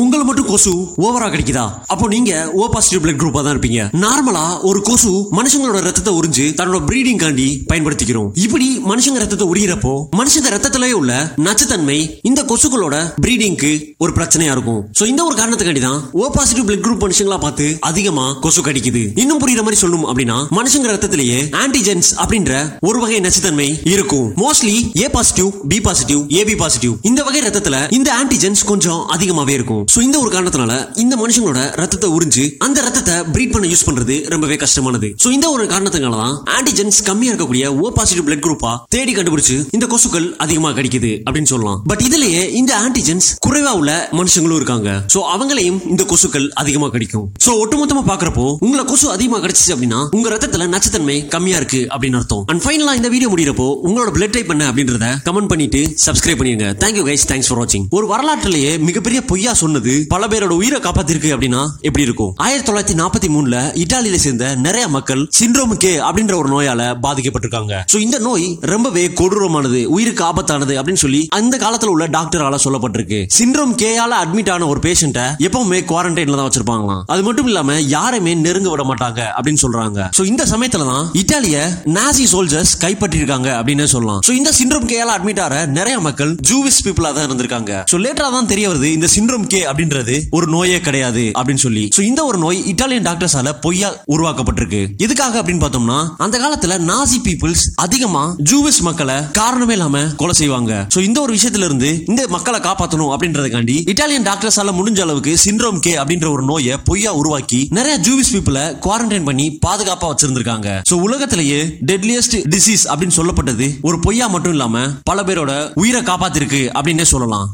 உங்களை மட்டும் கொசு ஓவரா கிடைக்குதா? அப்போ நீங்க ஓ பாசிட்டிவ் பிளட் குரூப்பா தான் இருப்பீங்க. நார்மலா ஒரு கொசு மனுஷங்களோட ரத்தத்தை உறிஞ்சு தன்னோட பிரீடிங் காண்டி பயன்படுத்திக்கிறோம். இப்படி மனுஷங்க ரத்தத்தை உரியறப்போ மனுஷங்க ரத்தத்திலேயே உள்ள நச்சுத்தன்மை இந்த கொசுக்களோட பிரீடிங்க்கு ஒரு பிரச்சனையா இருக்கும். சோ இந்த ஒரு காரணத்துக்காண்டி தான் ஓ பாசிட்டிவ் பிளட் குரூப் மனுஷங்களா பார்த்து அதிகமா கொசு கடிக்குது. இன்னும் புரியுற மாதிரி சொல்லணும் அப்படின்னா மனுஷங்க ரத்தத்திலேயே ஆன்டிஜென்ஸ் அப்படின்ற ஒரு வகை நச்சுத்தன்மை இருக்கும். Mostly A positive B positive AB positive இந்த வகை ரத்தத்துல இந்த ஆன்டிஜென்ஸ் கொஞ்சம் அதிகமாவே இருக்கும். சோ இந்த ஒரு காரணத்தினால இந்த மனுஷங்களோட ரத்தத்தை உறிஞ்சு அந்த ரத்தத்தை பிரீட் பண்ண யூஸ் பண்றது ரொம்பவே கஷ்டமானது. ஸோ இந்த ஒரு காரணத்தினால தான் ஆன்டிஜென்ஸ் கம்மியா இருக்கக்கூடிய ஓ பாசிட்டிவ் பிளட் குரூப்பா தேடி கண்டுபிடிச்சு இந்த கொசுக்கள் அதிகமா கடிக்குது அப்படின்னு சொல்லலாம். பட் இதுலயே இந்த ஆன்டிஜென்ஸ் குறைவா உள்ள மனுஷங்களும் இருக்காங்க. சோ அவங்களையும் இந்த கொசுக்கள் அதிகமா கிடைக்கும். சோ ஒட்டுமொத்தமா பாக்குறப்போ உங்களை கொசு அதிகமா கிடைச்சிச்சு அப்படின்னா உங்க ரத்தத்துல நச்சுத்தன்மை கம்மியா இருக்கு அப்படின்னு அர்த்தம். அண்ட் ஃபைனலா இந்த வீடியோ முடியிறப்போ உங்களோட பிளட் டைப் என்ன அப்படின்றத கமெண்ட் பண்ணிட்டு சப்ஸ்கிரைப் பண்ணிருங்க தேங்க்யூ கைஸ் தேங்க்ஸ் ஃபார் வாட்சிங் ஒரு வரலாற்றிலேயே மிகப்பெரிய பொய்யா சொன்ன சொன்னது பல பேரோட உயிரை காப்பாத்திருக்கு அப்படின்னா எப்படி இருக்கும்? ஆயிரத்தி தொள்ளாயிரத்தி நாற்பத்தி மூணுல இட்டாலியில சேர்ந்த நிறைய மக்கள் சிண்ட்ரோமுக்கே அப்படின்ற ஒரு நோயால பாதிக்கப்பட்டிருக்காங்க. சோ இந்த நோய் ரொம்பவே கொடூரமானது உயிருக்கு ஆபத்தானது அப்படின்னு சொல்லி அந்த காலத்துல உள்ள டாக்டரால சொல்லப்பட்டிருக்கு. சிண்ட்ரோம் கேயால அட்மிட் ஆன ஒரு பேஷண்ட்டை எப்பவுமே குவாரண்டைன்ல தான் வச்சிருப்பாங்களாம். அது மட்டும் இல்லாம யாருமே நெருங்க விட மாட்டாங்க அப்படின்னு சொல்றாங்க. சோ இந்த சமயத்துல தான் இத்தாலிய நாசி சோல்ஜர்ஸ் கைப்பற்றிருக்காங்க அப்படின்னு சொல்லலாம். சோ இந்த சிண்ட்ரோம் கேயால அட்மிட் ஆற நிறைய மக்கள் ஜூவிஸ் பீப்புளா தான் இருந்திருக்காங்க. சோ லேட்டரா தான் தெரிய வருது இந்த சிண்ட்ரோம் கே அப்படின்றது ஒரு நோயே கிடையாது அப்படின்னு சொல்லி. சோ இந்த ஒரு நோய் இட்டாலியன் டாக்டர்ஸால பொய்யா உருவாக்கப்பட்டிருக்கு. எதுக்காக அப்படின்னு பார்த்தோம்னா அந்த காலத்துல நாசி பீப்புள்ஸ் அதிகமா ஜூவிஸ் மக்களை காரணமே இல்லாம கொலை செய்வாங்க. சோ இந்த ஒரு விஷயத்துல இருந்து இந்த மக்களை காப்பாத்தணும் அப்படின்றதுக்காண்டி இட்டாலியன் டாக்டர்ஸால முடிஞ்ச அளவுக்கு சிண்ட்ரோம் கே அப்படின்ற ஒரு நோயை பொய்யா உருவாக்கி நிறைய ஜூவிஸ் பீப்புளை குவாரண்டைன் பண்ணி பாதுகாப்பா வச்சிருந்திருக்காங்க. சோ உலகத்திலேயே டெட்லியஸ்ட் டிசீஸ் அப்படின்னு சொல்லப்பட்டது ஒரு பொய்யா மட்டும் இல்லாம பல பேரோட உயிரை காப்பாத்திருக்கு அப்படின்னே சொல்லலாம்.